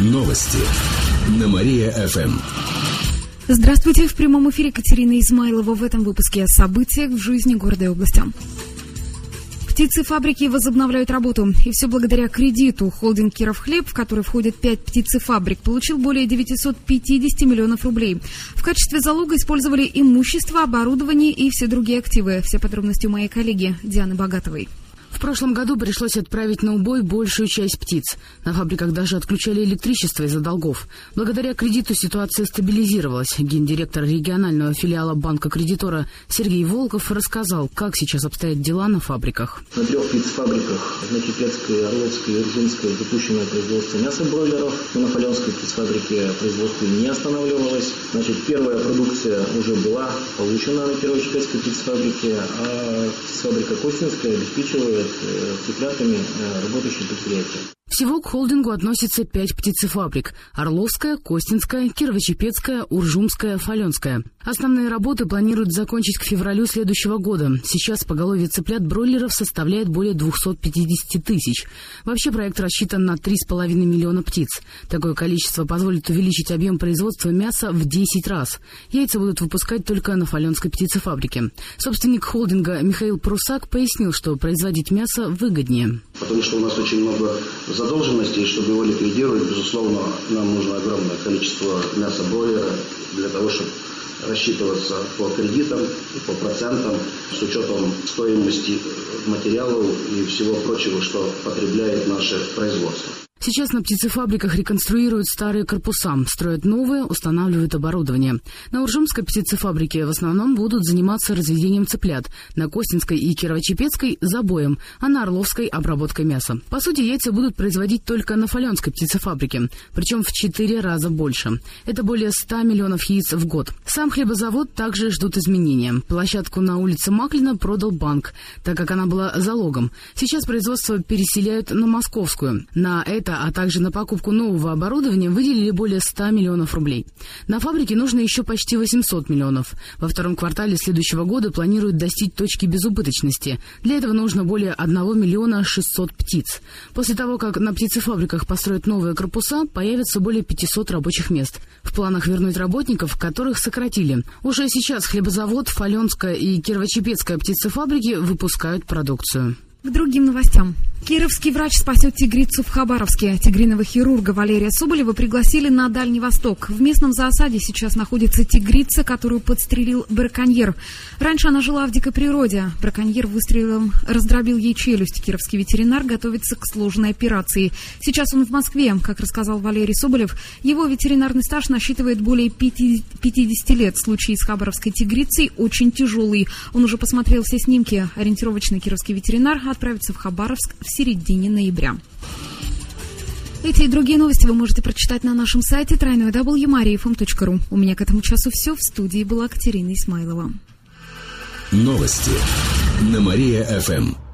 Новости на Мария-ФМ. Здравствуйте, в прямом эфире Катерина Измайлова в этом выпуске о событиях в жизни города и области. Птицефабрики возобновляют работу. И все благодаря кредиту. Холдинг Киров Хлеб, в который входит пять птицефабрик, получил более 950 миллионов рублей. В качестве залога использовали имущество, оборудование и все другие активы. Все подробности у моей коллеги Дианы Богатовой. В прошлом году пришлось отправить на убой большую часть птиц. На фабриках даже отключали электричество из-за долгов. Благодаря кредиту ситуация стабилизировалась. Гендиректор регионального филиала банка кредитора Сергей Волков рассказал, как сейчас обстоят дела на фабриках. На трех птицфабриках, на Кипецкой, Орловской и Иржинской, запущено производство мясобройлеров. На Наполеонской птицфабрике производство не останавливалось. Значит, первая продукция уже была получена на первой Кипецкой птицфабрике, а птицфабрика Костинская обеспечивает Э, цыплятами э, работающие предприятия. Всего к холдингу относится пять птицефабрик – Орловская, Костинская, Кирово-Чепецкая, Уржумская, Фаленская. Основные работы планируют закончить к февралю следующего года. Сейчас поголовье цыплят бройлеров составляет более 250 тысяч. Вообще проект рассчитан на 3,5 миллиона птиц. Такое количество позволит увеличить объем производства мяса в 10 раз. Яйца будут выпускать только на Фаленской птицефабрике. Собственник холдинга Михаил Прусак пояснил, что производить мясо выгоднее. Потому что у нас очень много задолженности, и чтобы его ликвидировать, безусловно, нам нужно огромное количество мяса бройлера для того, чтобы рассчитываться по кредитам по процентам с учетом стоимости материалов и всего прочего, что потребляет наше производство. Сейчас на птицефабриках реконструируют старые корпуса, строят новые, устанавливают оборудование. На Уржумской птицефабрике в основном будут заниматься разведением цыплят, на Костинской и Кирово-Чепецкой – забоем, а на Орловской – обработкой мяса. По сути, яйца будут производить только на Фаленской птицефабрике, причем в четыре раза больше. Это более 100 миллионов яиц в год. Сам хлебозавод также ждут изменения. Площадку на улице Маклина продал банк, так как она была залогом. Сейчас производство переселяют на Московскую. На это а также на покупку нового оборудования выделили более 100 миллионов рублей. На фабрике нужно еще почти 800 миллионов. Во втором квартале следующего года планируют достичь точки безубыточности. Для этого нужно более 1 миллиона 600 птиц. После того, как на птицефабриках построят новые корпуса, появится более 500 рабочих мест. В планах вернуть работников, которых сократили. Уже сейчас хлебозавод, Фаленская и Кирово-Чепецкая птицефабрики выпускают продукцию. К другим новостям. Кировский врач спасет тигрицу в Хабаровске. Тигриного хирурга Валерия Соболева пригласили на Дальний Восток. В местном зоосаде сейчас находится тигрица, которую подстрелил браконьер. Раньше она жила в дикой природе. Браконьер выстрелом раздробил ей челюсть. Кировский ветеринар готовится к сложной операции. Сейчас он в Москве. Как рассказал Валерий Соболев, его ветеринарный стаж насчитывает более 50 лет. Случай с хабаровской тигрицей очень тяжелый. Он уже посмотрел все снимки. Ориентировочный кировский ветеринар отправится в Хабаровск в середине ноября. Эти и другие новости вы можете прочитать на нашем сайте www.mariafm.ru. У меня к этому часу все. В студии была Катерина Исмайлова. Новости на Мария-ФМ.